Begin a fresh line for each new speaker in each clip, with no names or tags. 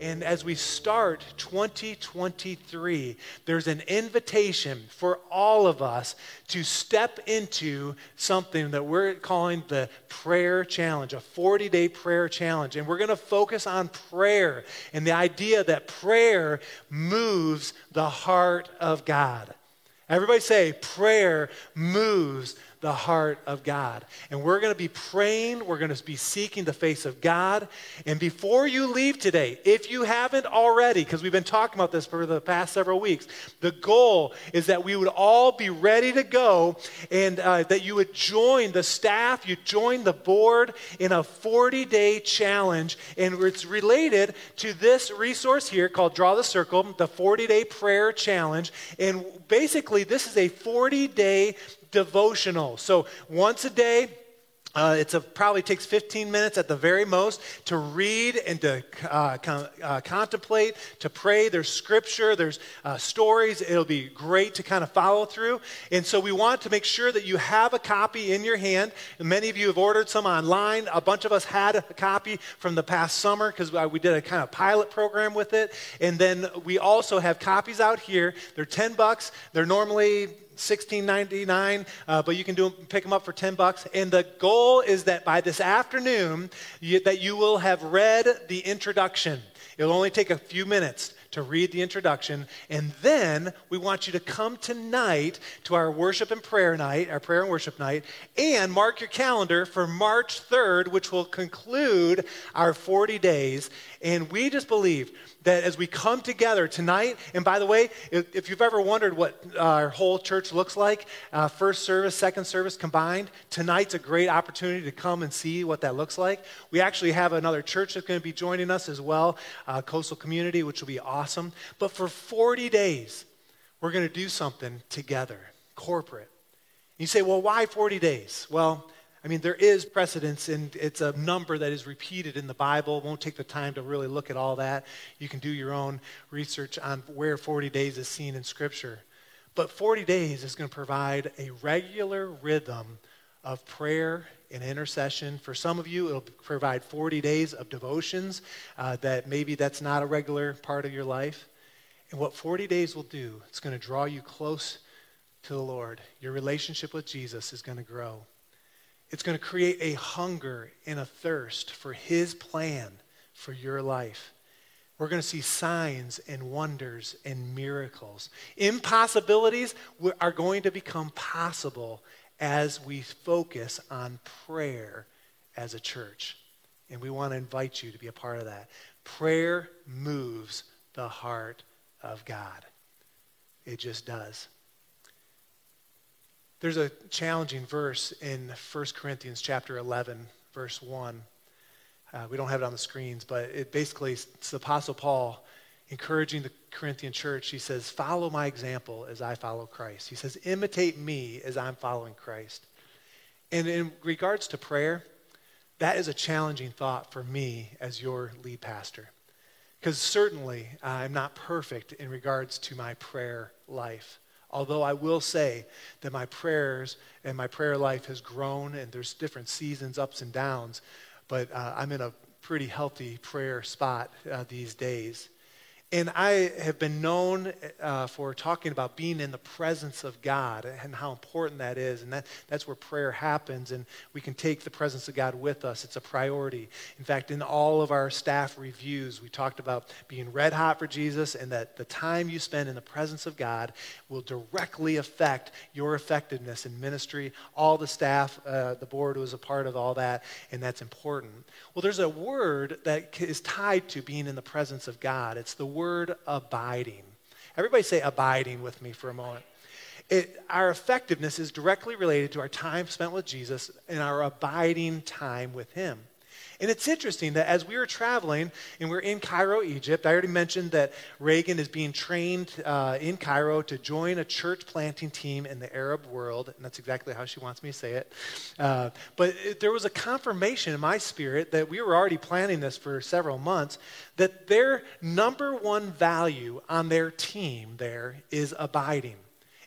And as we start 2023, there's an invitation for all of us to step into something that we're calling the prayer challenge, a 40 day prayer challenge. And we're going to focus on prayer and the idea that prayer moves the heart of God. Everybody say, prayer moves the heart of God. And we're going to be praying, we're going to be seeking the face of God. And before you leave today, if you haven't already, because we've been talking about this for the past several weeks, the goal is that we would all be ready to go and uh, that you would join the staff, you join the board in a 40 day challenge. And it's related to this resource here called Draw the Circle, the 40 day prayer challenge. And basically, this is a 40 day devotional. So once a day, uh, it probably takes 15 minutes at the very most to read and to uh, con- uh, contemplate, to pray. There's scripture, there's uh, stories. It'll be great to kind of follow through. And so we want to make sure that you have a copy in your hand. And many of you have ordered some online. A bunch of us had a copy from the past summer because we did a kind of pilot program with it. And then we also have copies out here. They're 10 bucks. They're normally $16.99, uh, but you can do pick them up for 10 bucks. And the goal is that by this afternoon, you, that you will have read the introduction. It'll only take a few minutes to read the introduction. And then we want you to come tonight to our worship and prayer night, our prayer and worship night, and mark your calendar for March 3rd, which will conclude our 40 days. And we just believe that as we come together tonight, and by the way, if, if you've ever wondered what our whole church looks like, uh, first service, second service combined, tonight's a great opportunity to come and see what that looks like. We actually have another church that's going to be joining us as well, uh, Coastal Community, which will be awesome. But for 40 days, we're going to do something together, corporate. You say, well, why 40 days? Well, I mean, there is precedence, and it's a number that is repeated in the Bible. Won't take the time to really look at all that. You can do your own research on where 40 days is seen in Scripture. But 40 days is going to provide a regular rhythm of prayer and intercession. For some of you, it'll provide 40 days of devotions uh, that maybe that's not a regular part of your life. And what 40 days will do, it's going to draw you close to the Lord. Your relationship with Jesus is going to grow. It's going to create a hunger and a thirst for His plan for your life. We're going to see signs and wonders and miracles. Impossibilities are going to become possible as we focus on prayer as a church. And we want to invite you to be a part of that. Prayer moves the heart of God. It just does. There's a challenging verse in 1 Corinthians chapter 11, verse 1. Uh, we don't have it on the screens, but it basically, it's the Apostle Paul encouraging the Corinthian church. He says, Follow my example as I follow Christ. He says, Imitate me as I'm following Christ. And in regards to prayer, that is a challenging thought for me as your lead pastor. Because certainly I'm not perfect in regards to my prayer life. Although I will say that my prayers and my prayer life has grown, and there's different seasons, ups and downs, but uh, I'm in a pretty healthy prayer spot uh, these days. And I have been known uh, for talking about being in the presence of God and how important that is. And that, that's where prayer happens, and we can take the presence of God with us. It's a priority. In fact, in all of our staff reviews, we talked about being red hot for Jesus and that the time you spend in the presence of God will directly affect your effectiveness in ministry. All the staff, uh, the board was a part of all that, and that's important. Well, there's a word that is tied to being in the presence of God. It's the word abiding. Everybody say abiding with me for a moment. It, our effectiveness is directly related to our time spent with Jesus and our abiding time with Him. And it's interesting that as we were traveling and we're in Cairo, Egypt, I already mentioned that Reagan is being trained uh, in Cairo to join a church planting team in the Arab world. And that's exactly how she wants me to say it. Uh, but it, there was a confirmation in my spirit that we were already planning this for several months that their number one value on their team there is abiding.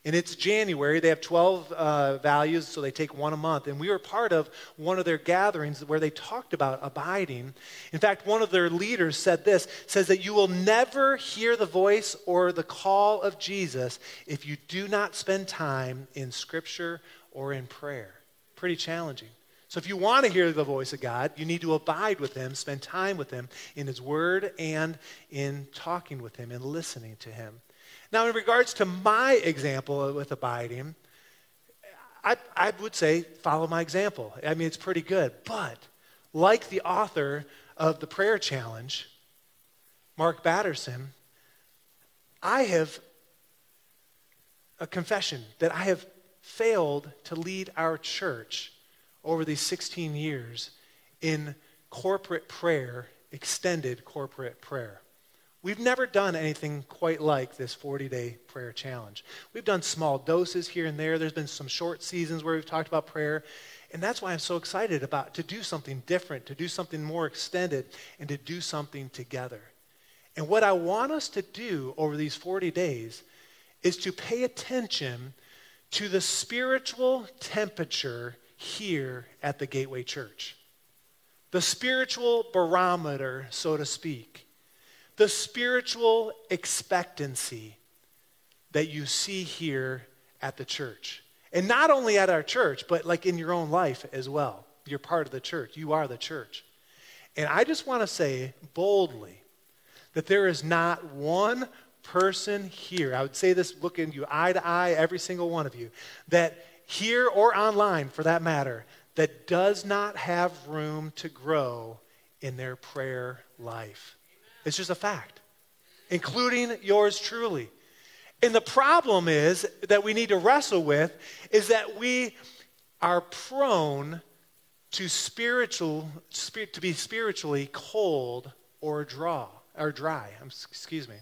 And it's January. They have 12 uh, values, so they take one a month. And we were part of one of their gatherings where they talked about abiding. In fact, one of their leaders said this, says that you will never hear the voice or the call of Jesus if you do not spend time in scripture or in prayer. Pretty challenging. So if you want to hear the voice of God, you need to abide with him, spend time with him in his word and in talking with him and listening to him. Now, in regards to my example with abiding, I, I would say follow my example. I mean, it's pretty good. But like the author of the prayer challenge, Mark Batterson, I have a confession that I have failed to lead our church over these 16 years in corporate prayer, extended corporate prayer. We've never done anything quite like this 40 day prayer challenge. We've done small doses here and there. There's been some short seasons where we've talked about prayer. And that's why I'm so excited about to do something different, to do something more extended, and to do something together. And what I want us to do over these 40 days is to pay attention to the spiritual temperature here at the Gateway Church. The spiritual barometer, so to speak the spiritual expectancy that you see here at the church. And not only at our church, but like in your own life as well. You're part of the church, you are the church. And I just want to say boldly that there is not one person here, I would say this looking you eye to eye, every single one of you, that here or online for that matter, that does not have room to grow in their prayer life. It's just a fact, including yours truly. And the problem is that we need to wrestle with is that we are prone to spiritual to be spiritually cold or draw or dry. Excuse me.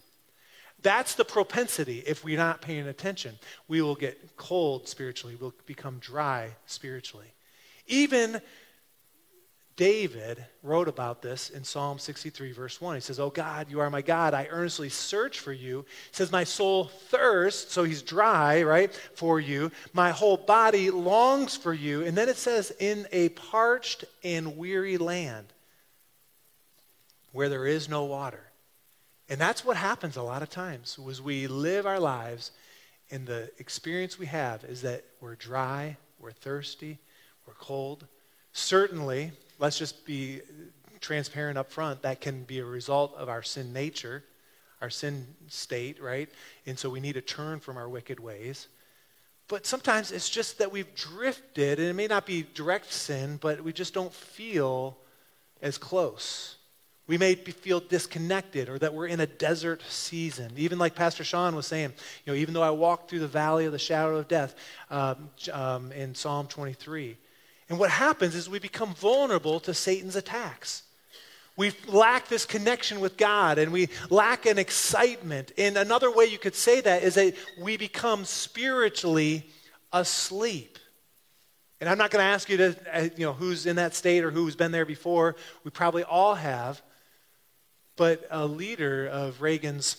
That's the propensity if we're not paying attention. We will get cold spiritually, we'll become dry spiritually. Even David wrote about this in Psalm 63, verse 1. He says, Oh God, you are my God. I earnestly search for you. He says, My soul thirsts, so he's dry, right, for you. My whole body longs for you. And then it says, In a parched and weary land where there is no water. And that's what happens a lot of times as we live our lives and the experience we have is that we're dry, we're thirsty, we're cold. Certainly, let's just be transparent up front. That can be a result of our sin nature, our sin state, right? And so we need to turn from our wicked ways. But sometimes it's just that we've drifted, and it may not be direct sin, but we just don't feel as close. We may feel disconnected or that we're in a desert season. Even like Pastor Sean was saying, you know, even though I walk through the valley of the shadow of death um, um, in Psalm 23, and what happens is we become vulnerable to Satan's attacks. We lack this connection with God and we lack an excitement. And another way you could say that is that we become spiritually asleep. And I'm not going to ask you to, uh, you know, who's in that state or who's been there before. We probably all have. But a leader of Reagan's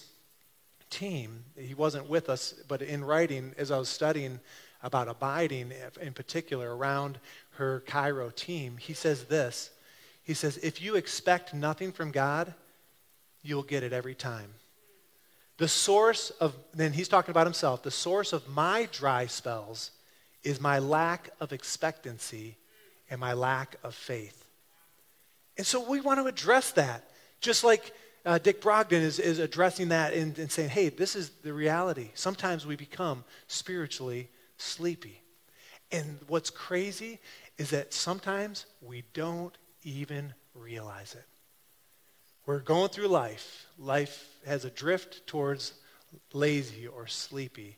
team, he wasn't with us, but in writing, as I was studying about abiding in particular around her Cairo team, he says this. He says, If you expect nothing from God, you'll get it every time. The source of, then he's talking about himself, the source of my dry spells is my lack of expectancy and my lack of faith. And so we want to address that, just like uh, Dick Brogden is, is addressing that and, and saying, hey, this is the reality. Sometimes we become spiritually sleepy. And what's crazy is that sometimes we don't even realize it. We're going through life. Life has a drift towards lazy or sleepy,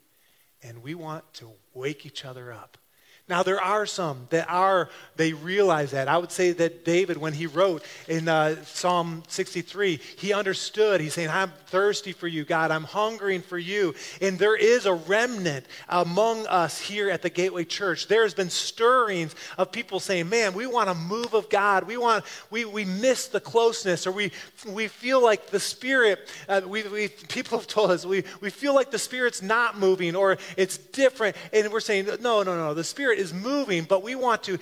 and we want to wake each other up. Now, there are some that are, they realize that. I would say that David, when he wrote in uh, Psalm 63, he understood. He's saying, I'm thirsty for you, God. I'm hungering for you. And there is a remnant among us here at the Gateway Church. There's been stirrings of people saying, man, we want a move of God. We want, we, we miss the closeness, or we, we feel like the Spirit, uh, we, we, people have told us, we, we feel like the Spirit's not moving, or it's different. And we're saying, no, no, no, the Spirit Spirit is moving, but we want to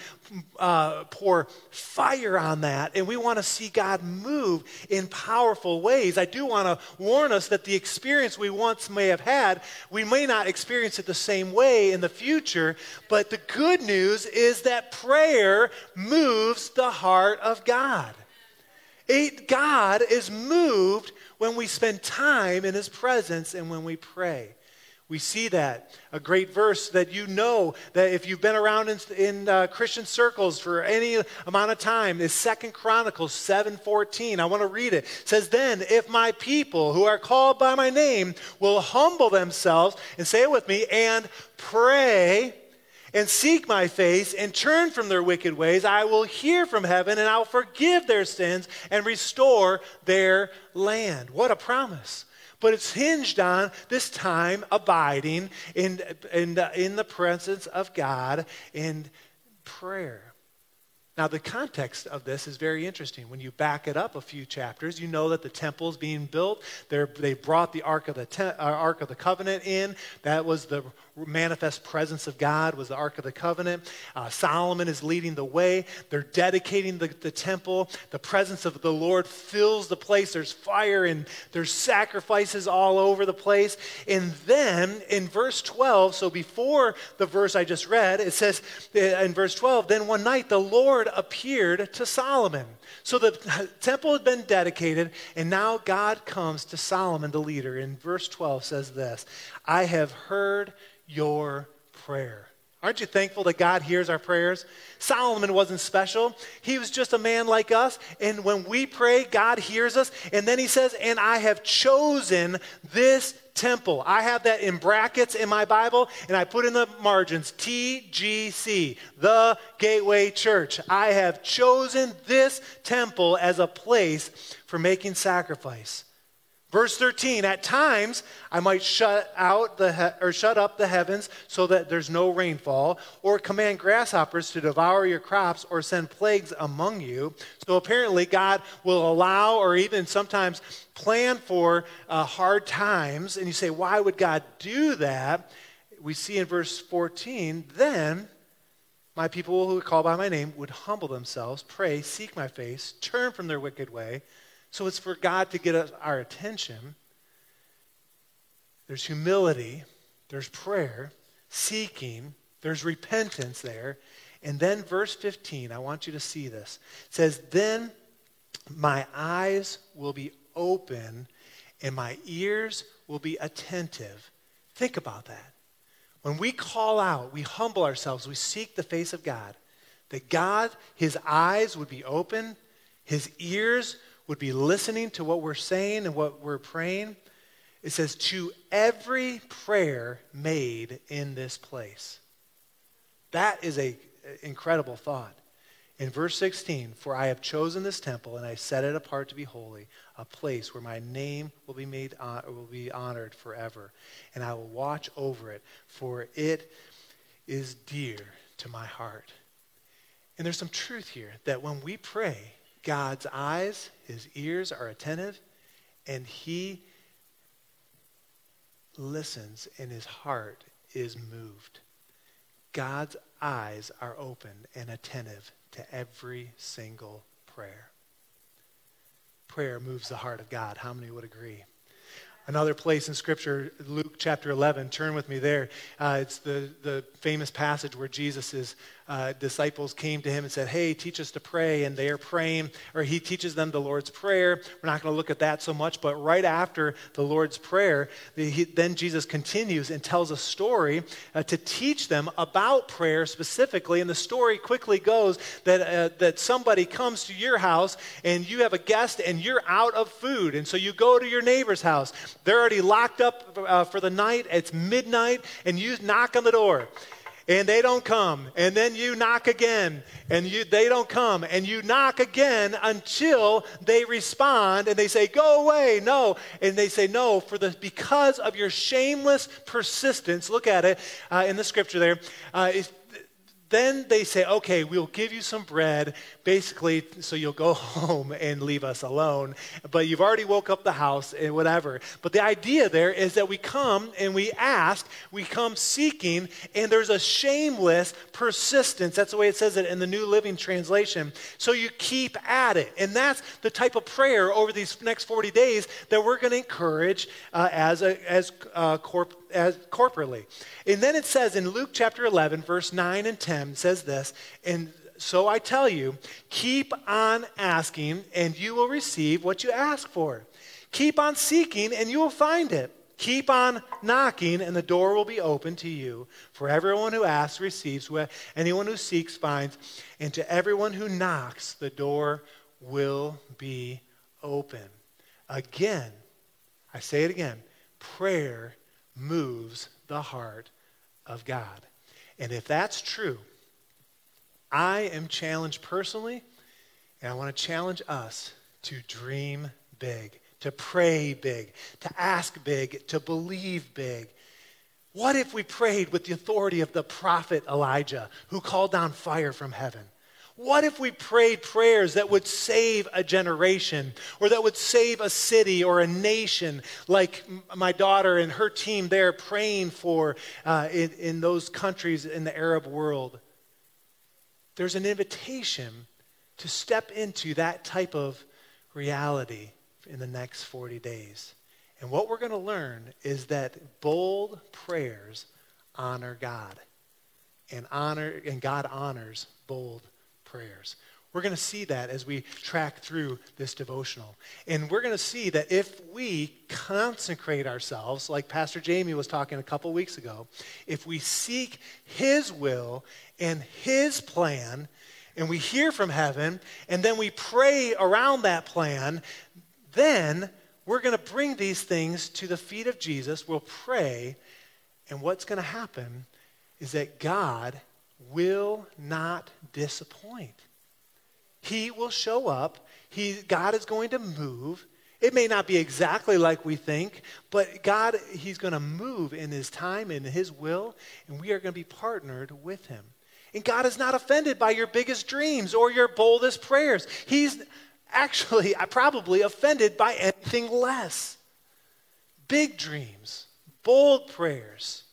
uh, pour fire on that and we want to see God move in powerful ways. I do want to warn us that the experience we once may have had, we may not experience it the same way in the future, but the good news is that prayer moves the heart of God. It, God is moved when we spend time in His presence and when we pray. We see that. A great verse that you know that if you've been around in, in uh, Christian circles for any amount of time is Second Chronicles 7:14. I want to read it. it. says, Then if my people who are called by my name will humble themselves, and say it with me, and pray and seek my face and turn from their wicked ways, I will hear from heaven and I'll forgive their sins and restore their land. What a promise but it's hinged on this time abiding in, in, in the presence of God in prayer. Now, the context of this is very interesting. When you back it up a few chapters, you know that the temple is being built. They're, they brought the Ark of the, uh, Ark of the Covenant in. That was the manifest presence of God was the Ark of the Covenant. Uh, Solomon is leading the way. They're dedicating the, the temple. The presence of the Lord fills the place. There's fire and there's sacrifices all over the place. And then in verse 12, so before the verse I just read, it says uh, in verse 12, then one night the Lord appeared to Solomon. So the temple had been dedicated, and now God comes to Solomon, the leader. In verse 12 says this I have heard your prayer. Aren't you thankful that God hears our prayers? Solomon wasn't special. He was just a man like us. And when we pray, God hears us. And then he says, And I have chosen this temple. I have that in brackets in my Bible, and I put in the margins TGC, the Gateway Church. I have chosen this temple as a place for making sacrifice. Verse 13, at times I might shut out the he- or shut up the heavens so that there's no rainfall, or command grasshoppers to devour your crops, or send plagues among you. So apparently, God will allow, or even sometimes plan for uh, hard times. And you say, why would God do that? We see in verse 14, then my people who call by my name would humble themselves, pray, seek my face, turn from their wicked way so it's for God to get us, our attention. There's humility, there's prayer, seeking, there's repentance there. And then verse 15, I want you to see this. It says, Then my eyes will be open and my ears will be attentive. Think about that. When we call out, we humble ourselves, we seek the face of God, that God, his eyes would be open, his ears would be listening to what we're saying and what we're praying. It says, to every prayer made in this place. That is an incredible thought. In verse 16, for I have chosen this temple and I set it apart to be holy, a place where my name will be made uh, will be honored forever, and I will watch over it, for it is dear to my heart. And there's some truth here that when we pray, God's eyes, his ears are attentive, and he listens and his heart is moved. God's eyes are open and attentive to every single prayer. Prayer moves the heart of God. How many would agree? Another place in Scripture, Luke chapter 11, turn with me there. Uh, it's the, the famous passage where Jesus' uh, disciples came to him and said, Hey, teach us to pray. And they are praying, or he teaches them the Lord's Prayer. We're not going to look at that so much, but right after the Lord's Prayer, the, he, then Jesus continues and tells a story uh, to teach them about prayer specifically. And the story quickly goes that, uh, that somebody comes to your house and you have a guest and you're out of food. And so you go to your neighbor's house they're already locked up uh, for the night. It's midnight, and you knock on the door. And they don't come and then you knock again and you they don't come and you knock again until they respond and they say go away no. And they say no for the because of your shameless persistence look at it uh, in the scripture there uh, then they say, okay, we'll give you some bread, basically, so you'll go home and leave us alone. But you've already woke up the house and whatever. But the idea there is that we come and we ask, we come seeking, and there's a shameless persistence. That's the way it says it in the New Living Translation. So you keep at it. And that's the type of prayer over these next 40 days that we're going to encourage uh, as, a, as uh, corp as corporately. And then it says in Luke chapter 11, verse 9 and 10, says this, and so I tell you, keep on asking, and you will receive what you ask for. Keep on seeking, and you will find it. Keep on knocking, and the door will be open to you. For everyone who asks receives, anyone who seeks finds, and to everyone who knocks, the door will be open. Again, I say it again prayer moves the heart of God. And if that's true, I am challenged personally, and I want to challenge us to dream big, to pray big, to ask big, to believe big. What if we prayed with the authority of the prophet Elijah, who called down fire from heaven? What if we prayed prayers that would save a generation or that would save a city or a nation, like my daughter and her team there praying for uh, in, in those countries in the Arab world? There's an invitation to step into that type of reality in the next 40 days. And what we're going to learn is that bold prayers honor God. And honor and God honors bold prayers. We're going to see that as we track through this devotional. And we're going to see that if we consecrate ourselves, like Pastor Jamie was talking a couple weeks ago, if we seek His will and His plan, and we hear from heaven, and then we pray around that plan, then we're going to bring these things to the feet of Jesus. We'll pray, and what's going to happen is that God will not disappoint. He will show up. He, God is going to move. It may not be exactly like we think, but God, He's going to move in His time in His will, and we are going to be partnered with Him. And God is not offended by your biggest dreams or your boldest prayers. He's actually probably offended by anything less. Big dreams, bold prayers.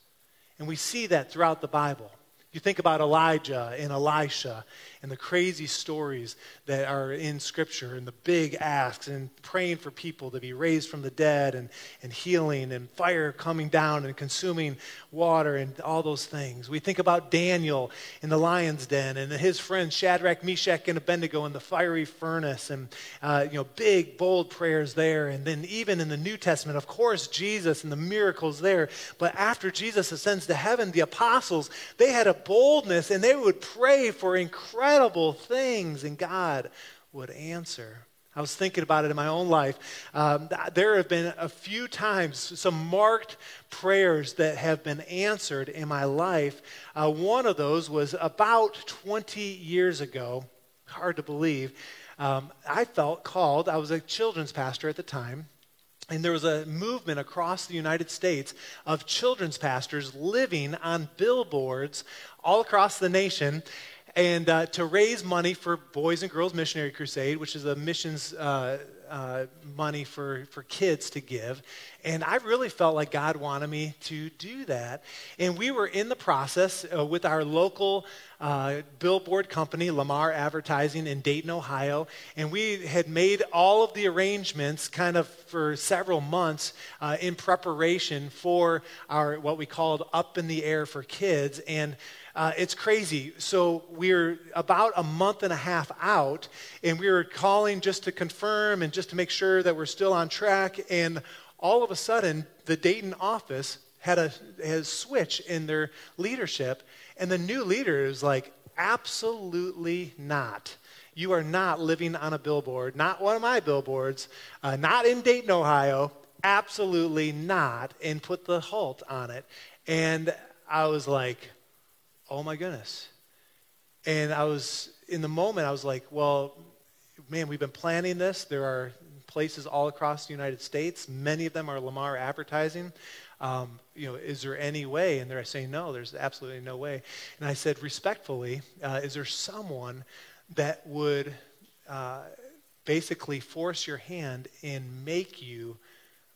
And we see that throughout the Bible. You think about Elijah and Elisha and the crazy stories that are in Scripture and the big asks and praying for people to be raised from the dead and, and healing and fire coming down and consuming water and all those things. We think about Daniel in the lion's den and his friends Shadrach, Meshach, and Abednego in the fiery furnace and uh, you know big bold prayers there. And then even in the New Testament, of course, Jesus and the miracles there. But after Jesus ascends to heaven, the apostles they had a boldness and they would pray for incredible incredible things, and God would answer. I was thinking about it in my own life. Um, there have been a few times, some marked prayers that have been answered in my life. Uh, one of those was about 20 years ago. Hard to believe. Um, I felt called, I was a children's pastor at the time. And there was a movement across the United States of children's pastors living on billboards all across the nation and uh, to raise money for Boys and Girls Missionary Crusade, which is a missions uh, uh, money for, for kids to give. And I really felt like God wanted me to do that. And we were in the process uh, with our local uh, billboard company, Lamar Advertising in Dayton, Ohio. And we had made all of the arrangements kind of for several months uh, in preparation for our what we called Up in the Air for Kids. And uh, it's crazy. So we're about a month and a half out, and we were calling just to confirm and just to make sure that we're still on track. And all of a sudden, the Dayton office had a has switch in their leadership, and the new leader is like, absolutely not. You are not living on a billboard, not one of my billboards, uh, not in Dayton, Ohio, absolutely not, and put the halt on it. And I was like, oh my goodness. And I was, in the moment, I was like, well, man, we've been planning this. There are places all across the United States. Many of them are Lamar advertising. Um, you know, is there any way? And they're saying, no, there's absolutely no way. And I said, respectfully, uh, is there someone that would uh, basically force your hand and make you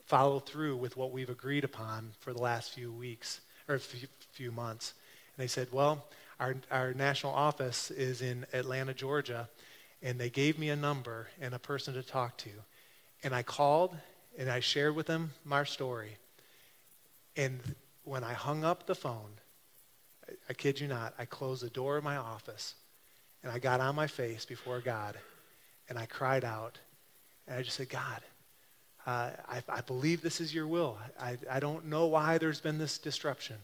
follow through with what we've agreed upon for the last few weeks or few, few months? And they said, well, our, our national office is in Atlanta, Georgia, and they gave me a number and a person to talk to. And I called and I shared with them my story. And when I hung up the phone, I, I kid you not, I closed the door of my office and I got on my face before God and I cried out and I just said, God, uh, I, I, believe this is your will. I, I don't know why there's been this disruption.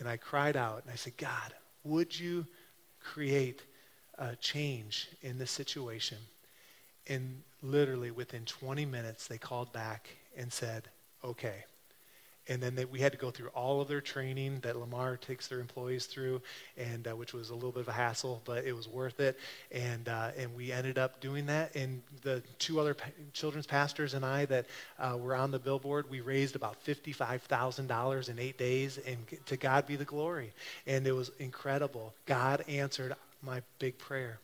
And I cried out and I said, God, would you create a change in this situation? And literally within 20 minutes, they called back and said, okay. And then they, we had to go through all of their training that Lamar takes their employees through, and uh, which was a little bit of a hassle, but it was worth it. And uh, and we ended up doing that. And the two other pa- children's pastors and I that uh, were on the billboard, we raised about fifty-five thousand dollars in eight days, and to God be the glory. And it was incredible. God answered my big prayer.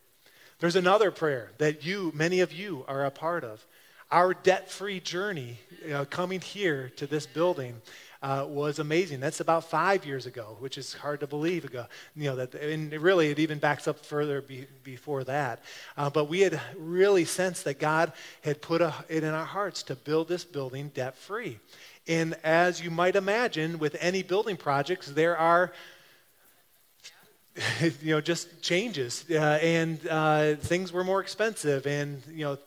There's another prayer that you, many of you, are a part of. Our debt free journey you know, coming here to this building uh, was amazing. That's about five years ago, which is hard to believe ago. You know that, and really, it even backs up further be, before that. Uh, but we had really sensed that God had put a, it in our hearts to build this building debt free. And as you might imagine, with any building projects, there are you know, just changes. Uh, and uh, things were more expensive, and you know,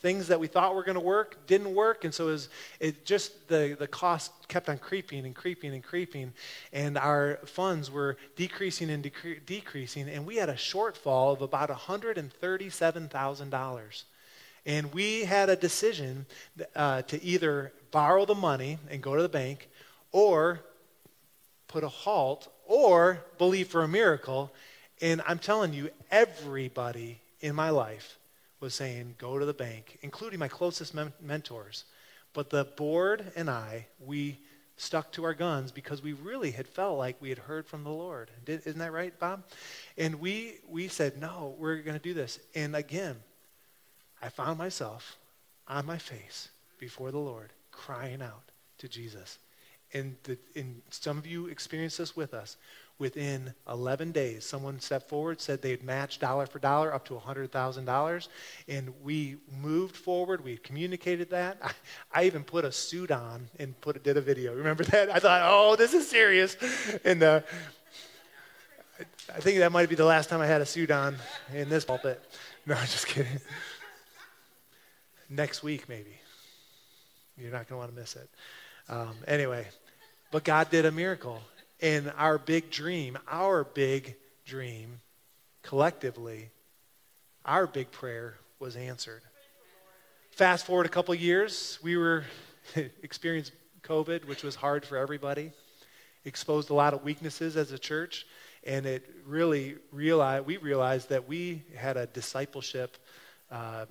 things that we thought were going to work didn't work, and so it, was, it just the the cost kept on creeping and creeping and creeping, and our funds were decreasing and decre- decreasing, and we had a shortfall of about one hundred and thirty-seven thousand dollars. And we had a decision uh, to either borrow the money and go to the bank, or put a halt or believe for a miracle. And I'm telling you, everybody in my life was saying, go to the bank, including my closest men- mentors. But the board and I, we stuck to our guns because we really had felt like we had heard from the Lord. Did, isn't that right, Bob? And we, we said, no, we're going to do this. And again, I found myself on my face before the Lord, crying out to Jesus and, the, and some of you experienced this with us. Within 11 days, someone stepped forward, said they'd match dollar for dollar up to $100,000. And we moved forward. We communicated that. I, I, even put a suit on and put, did a video. Remember that? I thought, oh, this is serious. And uh, I think that might be the last time I had a suit on in this pulpit. No, I'm just kidding. Next week, maybe. You're not going to want to miss it. Um, anyway, but God did a miracle. And our big dream, our big dream, collectively, our big prayer was answered. Fast forward a couple years, we were experienced COVID, which was hard for everybody. Exposed a lot of weaknesses as a church, and it really realized we realized that we had a discipleship. Um,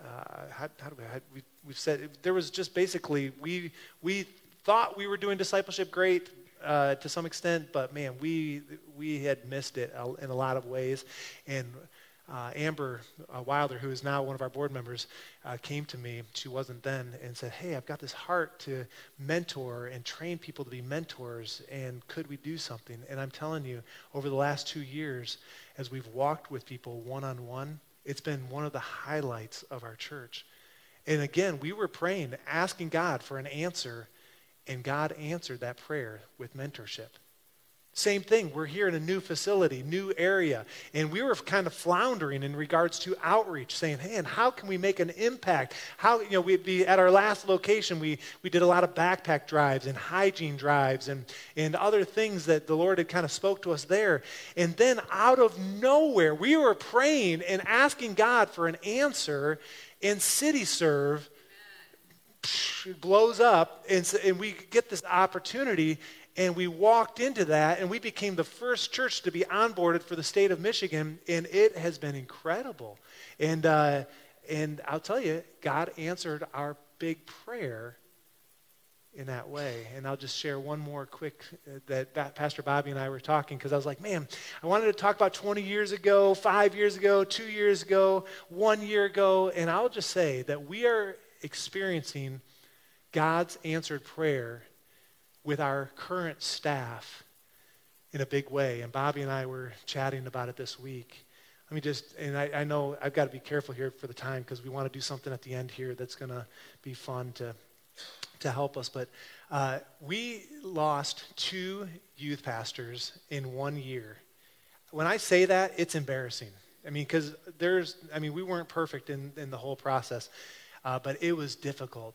uh, how, how, do we, how, we we've said there was just basically we we thought we were doing discipleship great uh, to some extent, but man, we we had missed it in a lot of ways. And uh, Amber uh, Wilder, who is now one of our board members, uh, came to me. She wasn't then, and said, "Hey, I've got this heart to mentor and train people to be mentors, and could we do something?" And I'm telling you, over the last two years, as we've walked with people one on one, it's been one of the highlights of our church. And again, we were praying, asking God for an answer, and God answered that prayer with mentorship. Same thing, we're here in a new facility, new area, and we were kind of floundering in regards to outreach, saying, hey, and how can we make an impact? How, you know, we'd be at our last location, we, we did a lot of backpack drives and hygiene drives and, and other things that the Lord had kind of spoke to us there. And then out of nowhere, we were praying and asking God for an answer, in and CityServe blows up, and, and we get this opportunity, And we walked into that, and we became the first church to be onboarded for the state of Michigan, and it has been incredible. And, uh, and I'll tell you, God answered our big prayer in that way. And I'll just share one more quick uh, that Pastor Bobby and I were talking because I was like, man, I wanted to talk about 20 years ago, five years ago, two years ago, one year ago. And I'll just say that we are experiencing God's answered prayer with our current staff in a big way. And Bobby and I were chatting about it this week. Let me just, and I, I know I've got to be careful here for the time because we want to do something at the end here that's going to be fun to to help us. But uh, we lost two youth pastors in one year. When I say that, it's embarrassing. I mean, because there's, I mean, we weren't perfect in, in the whole process, uh, but it was difficult.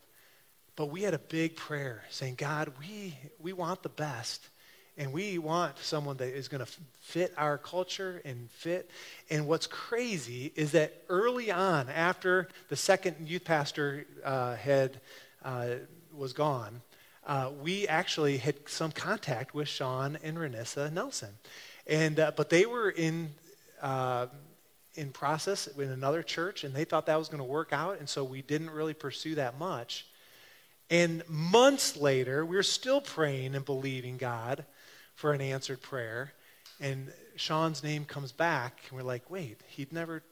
But we had a big prayer saying, God, we, we want the best. And we want someone that is going to fit our culture and fit. And what's crazy is that early on, after the second youth pastor uh, had uh, was gone, uh, we actually had some contact with Sean and Renissa Nelson. And, uh, but they were in, uh, in process in another church, and they thought that was going to work out, and so we didn't really pursue that much. And months later, we were still praying and believing God for an answered prayer. And Sean's name comes back, and we're like, wait, he'd never,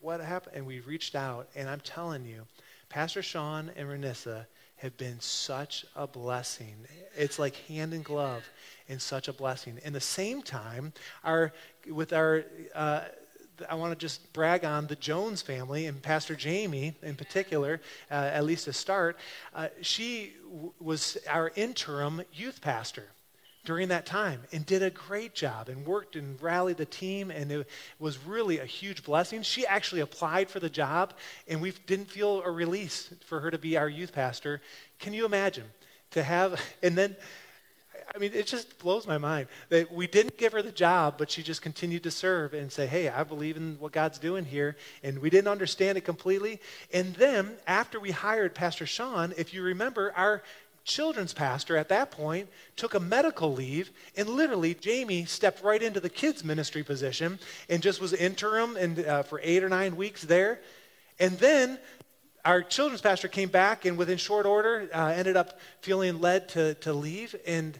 what happened? And we reached out, and I'm telling you, Pastor Sean and Renissa have been such a blessing. It's like hand in glove and such a blessing. In the same time, our with our uh, I want to just brag on the Jones family and Pastor Jamie in particular, uh, at least to start. Uh, she w- was our interim youth pastor during that time and did a great job and worked and rallied the team and it was really a huge blessing she actually applied for the job and we didn't feel a release for her to be our youth pastor can you imagine to have and then I mean, it just blows my mind that we didn't give her the job, but she just continued to serve and say, Hey, I believe in what God's doing here. And we didn't understand it completely. And then, after we hired Pastor Sean, if you remember, our children's pastor at that point took a medical leave and literally jamie stepped right into the kids ministry position and just was interim and uh, for eight or nine weeks there and then our children's pastor came back and within short order uh, ended up feeling led to, to leave and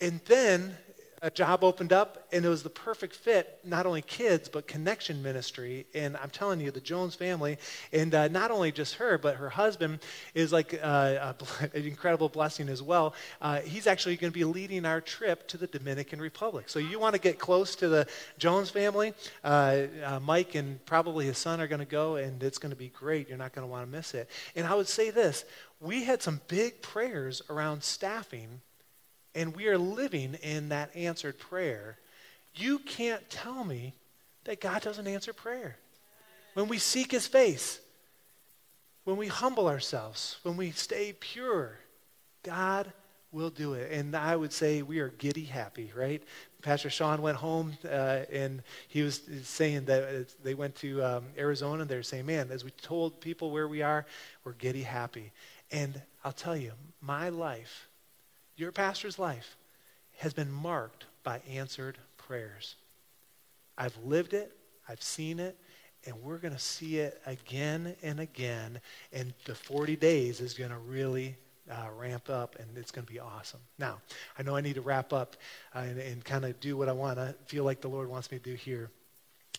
and then a job opened up and it was the perfect fit not only kids but connection ministry. And i'm telling you the jones family and uh, not only just her but her husband is like uh, an incredible blessing as well. Uh, he's actually going to be leading our trip to the dominican republic. So you want to get close to the jones family uh, uh, mike and probably his son are going to go and it's going to be great. You're not going to want to miss it. And i would say this we had some big prayers around staffing and we are living in that answered prayer, you can't tell me that God doesn't answer prayer. When we seek his face, when we humble ourselves, when we stay pure, God will do it. And I would say we are giddy happy, right? Pastor Sean went home uh, and he was saying that they went to um, Arizona and they're saying, man, as we told people where we are, we're giddy happy. And I'll tell you, my life your pastor's life has been marked by answered prayers. I've lived it, I've seen it, and we're going to see it again and again. And the 40 days is going to really uh, ramp up, and it's going to be awesome. Now, I know I need to wrap up uh, and, and kind of do what I want to feel like the Lord wants me to do here.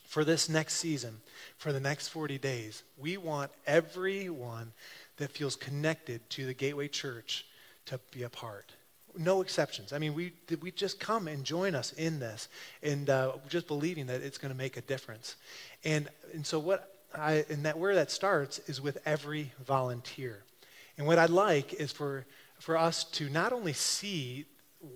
For this next season, for the next 40 days, we want everyone that feels connected to the Gateway Church to be a part no exceptions. I mean, we, we just come and join us in this and uh, just believing that it's going to make a difference. And, and so what I, and that where that starts is with every volunteer. And what I'd like is for, for us to not only see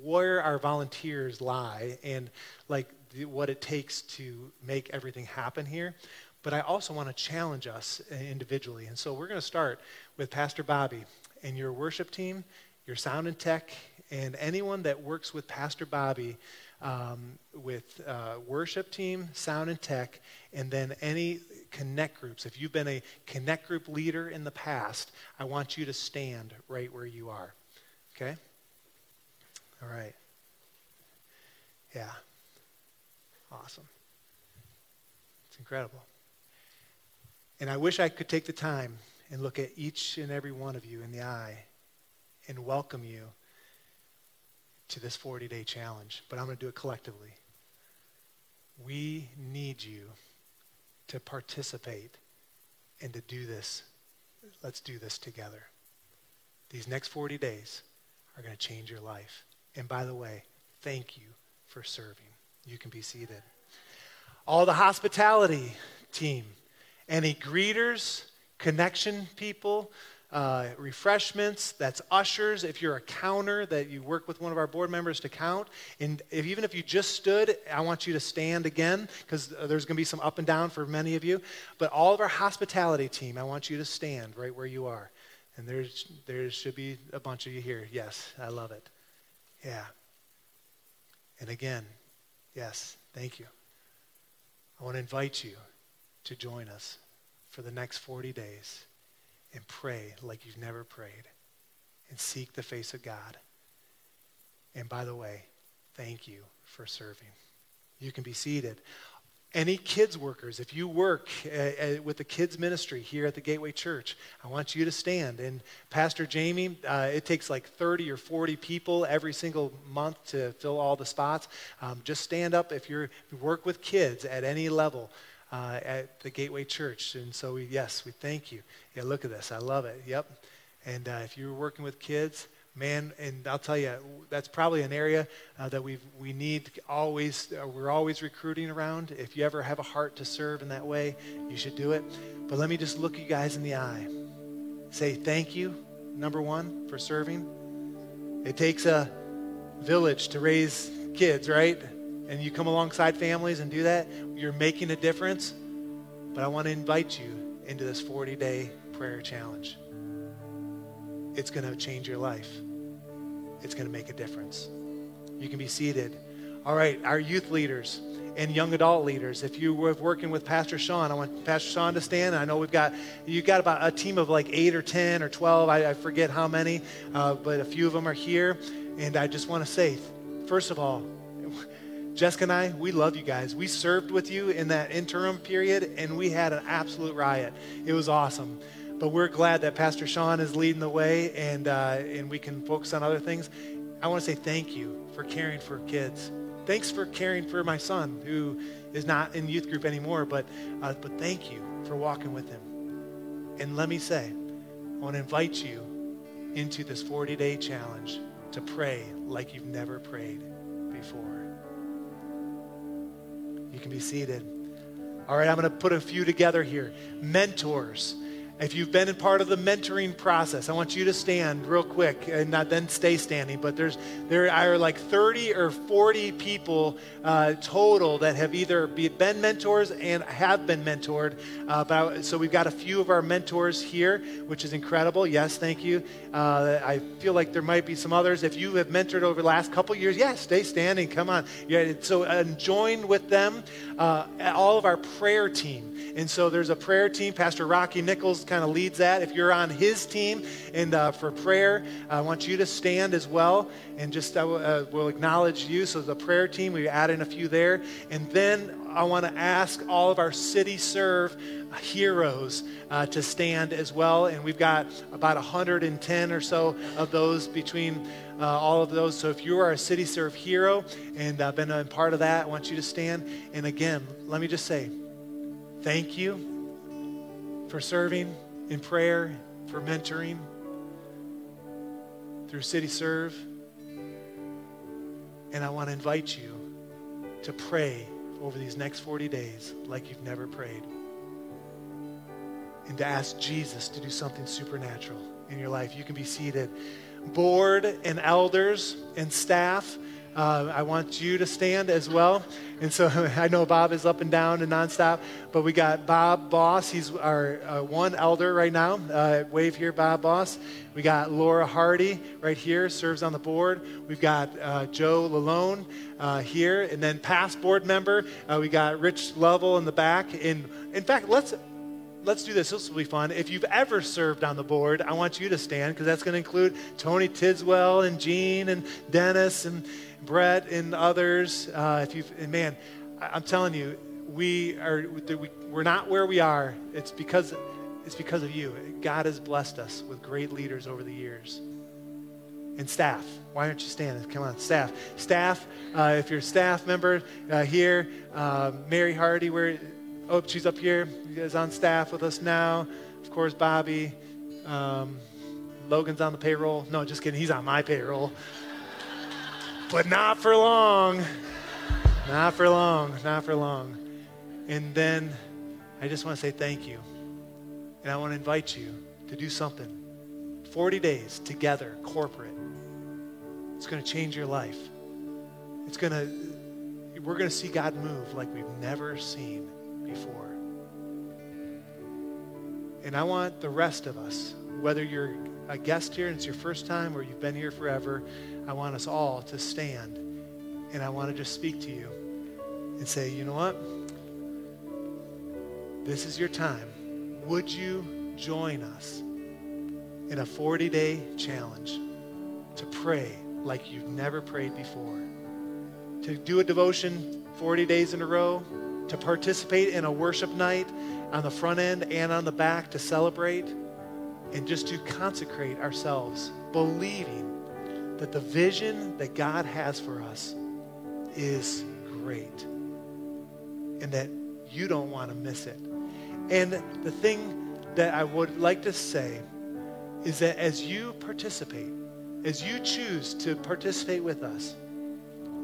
where our volunteers lie and like the, what it takes to make everything happen here, but I also want to challenge us individually. And so we're going to start with Pastor Bobby and your worship team, your sound and tech, and anyone that works with Pastor Bobby um, with uh, worship team, sound and tech, and then any connect groups. If you've been a connect group leader in the past, I want you to stand right where you are. Okay? All right. Yeah. Awesome. It's incredible. And I wish I could take the time and look at each and every one of you in the eye and welcome you to this 40 day challenge, but I'm going to do it collectively. We need you to participate and to do this. Let's do this together. These next 40 days are going to change your life. And by the way, thank you for serving. You can be seated. All the hospitality team, any greeters, connection people, uh, refreshments, that's ushers. If you're a counter, that you work with one of our board members to count. And if, even if you just stood, I want you to stand again because there's going to be some up and down for many of you. But all of our hospitality team, I want you to stand right where you are. And there's, there should be a bunch of you here. Yes, I love it. Yeah. And again, yes, thank you. I want to invite you to join us for the next 40 days and pray like you've never prayed and seek the face of God. And by the way, thank you for serving. You can be seated. Any kids workers, if you work uh, uh, with the kids ministry here at the Gateway Church, I want you to stand. And Pastor Jamie, uh, it takes like 30 or 40 people every single month to fill all the spots. Um, just stand up if, you're, if you work with kids at any level uh, at the Gateway Church. And so, we, yes, we thank you. Yeah, look at this. I love it. Yep. And uh, if you're working with kids, man, and I'll tell you, that's probably an area uh, that we we need always, uh, we're always recruiting around. If you ever have a heart to serve in that way, you should do it. But let me just look you guys in the eye. Say thank you, number one, for serving. It takes a village to raise kids, right? And you come alongside families and do that, you're making a difference. But I want to invite you into this 40 day prayer challenge. It's going to change your life it's going to make a difference. You can be seated. All right, our youth leaders and young adult leaders. If you were working with Pastor Sean, I want Pastor Sean to stand. I know we've got you've got about a team of like eight or ten or twelve. I, I forget how many, uh, but a few of them are here. And I just want to say, first of all, Jessica and I, we love you guys. We served with you in that interim period, and we had an absolute riot. It was awesome. But we're glad that Pastor Sean is leading the way and, uh, and we can focus on other things. I want to say thank you for caring for kids. Thanks for caring for my son who is not in youth group anymore, but, uh, but thank you for walking with him. And let me say, I want to invite you into this 40 day challenge to pray like you've never prayed before. Can be seated. All right, I'm going to put a few together here. Mentors. If you've been part of the mentoring process, I want you to stand real quick and not then stay standing. But there's there are like 30 or 40 people uh, total that have either been mentors and have been mentored. Uh, so we've got a few of our mentors here, which is incredible. Yes, thank you. Uh, I feel like there might be some others. If you have mentored over the last couple years, yes, stay standing. Come on. Yeah, so uh, join with them. Uh, all of our prayer team. And so there's a prayer team. Pastor Rocky Nichols kind of leads that. If you're on his team and uh, for prayer, I want you to stand as well and just uh, uh, we'll acknowledge you. So the prayer team, we add in a few there. And then I want to ask all of our city serve heroes uh, to stand as well. And we've got about 110 or so of those between uh, all of those. So if you are a city serve hero and uh, been a part of that, I want you to stand. And again, let me just say, thank you for serving in prayer, for mentoring through City Serve. And I want to invite you to pray over these next 40 days like you've never prayed. And to ask Jesus to do something supernatural in your life. You can be seated. Board and elders and staff, uh, I want you to stand as well. And so I know Bob is up and down and nonstop, but we got Bob Boss. He's our uh, one elder right now. Uh, wave here, Bob Boss. We got Laura Hardy right here, serves on the board. We've got uh, Joe Lalone uh, here, and then past board member. Uh, we got Rich Lovell in the back. And in fact, let's let's do this. This will be fun. If you've ever served on the board, I want you to stand because that's going to include Tony Tidswell and Gene and Dennis and Brett and others. Uh, if and man, I'm telling you, we are we're not where we are. It's because it's because of you. God has blessed us with great leaders over the years. And staff, why aren't you standing? Come on, staff. Staff, uh, if you're a staff member uh, here, uh, Mary Hardy, where oh she's up here. You guys on staff with us now. Of course, Bobby. Um, Logan's on the payroll. No, just kidding. He's on my payroll. But not for long. Not for long. Not for long. And then I just want to say thank you. And I want to invite you to do something. 40 days together, corporate. It's going to change your life. It's going to, we're going to see God move like we've never seen before. And I want the rest of us, whether you're a guest here and it's your first time or you've been here forever, I want us all to stand. And I want to just speak to you and say, you know what? This is your time. Would you join us in a 40 day challenge to pray like you've never prayed before? To do a devotion 40 days in a row? To participate in a worship night on the front end and on the back to celebrate? And just to consecrate ourselves, believing that the vision that God has for us is great and that you don't want to miss it. And the thing that I would like to say is that as you participate, as you choose to participate with us,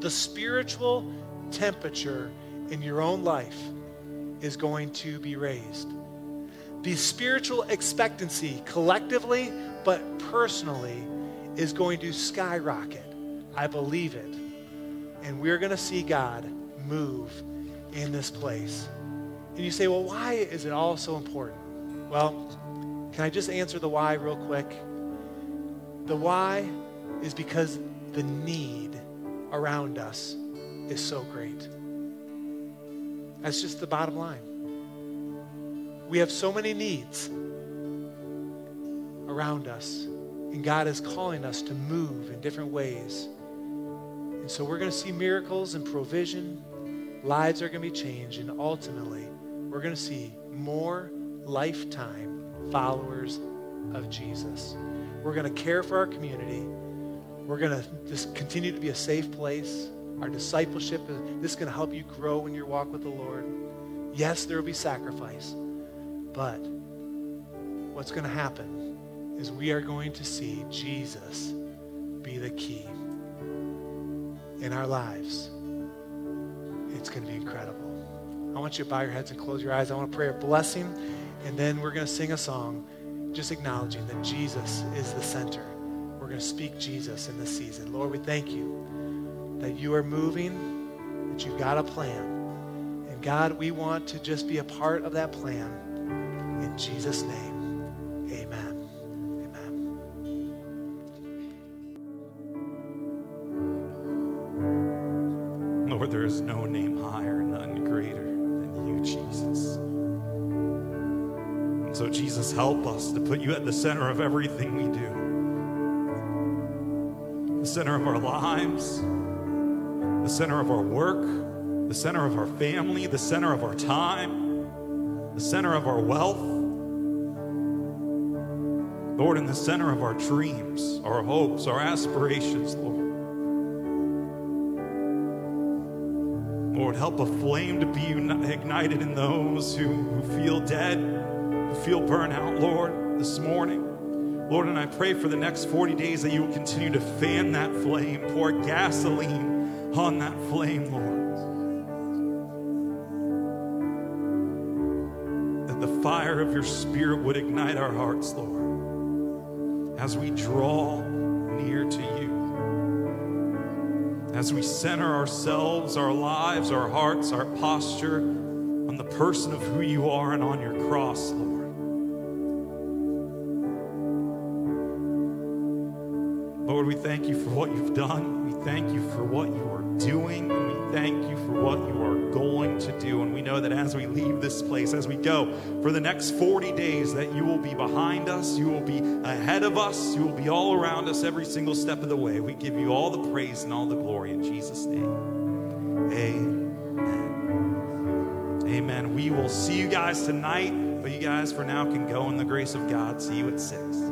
the spiritual temperature in your own life is going to be raised. The spiritual expectancy collectively, but personally, is going to skyrocket. I believe it. And we're going to see God move in this place. And you say, well, why is it all so important? Well, can I just answer the why real quick? The why is because the need around us is so great. That's just the bottom line. We have so many needs around us, and God is calling us to move in different ways. And so we're going to see miracles and provision. Lives are going to be changed, and ultimately, we're going to see more lifetime followers of Jesus. We're going to care for our community. We're going to just continue to be a safe place. Our discipleship, uh, this is going to help you grow in your walk with the Lord. Yes, there will be sacrifice, but what's going to happen is we are going to see Jesus be the key in our lives. It's going to be incredible. I want you to bow your heads and close your eyes. I want to pray a blessing, and then we're going to sing a song just acknowledging that Jesus is the center. We're going to speak Jesus in this season. Lord, we thank you that you are moving, that you've got a plan. And God, we want to just be a part of that plan. In Jesus' name,
you at the center of everything we do. The center of our lives, the center of our work, the center of our family, the center of our time, the center of our wealth. Lord, in the center of our dreams, our hopes, our aspirations, Lord. Lord, help a flame to be ignited in those who, who feel dead, who feel burnout, Lord, this morning. Lord, and I pray for the next 40 days that you will continue to fan that flame, pour gasoline on that flame, Lord. That the fire of your spirit would ignite our hearts, Lord, as we draw near to you as we center ourselves, our lives, our hearts, our posture on the person of who you are and on your cross, Lord. Lord, we thank you for what you've done. We thank you for what you are doing. And we thank you for what you are going to do. And we know that as we leave this place, as we go for the next 40 days, that you will be behind us, you will be ahead of us, you will be all around us every single step of the way. We give you all the praise and all the glory in Jesus' name. Amen. Amen. We will see you guys tonight, but you guys for now can go in the grace of God. See you at 6.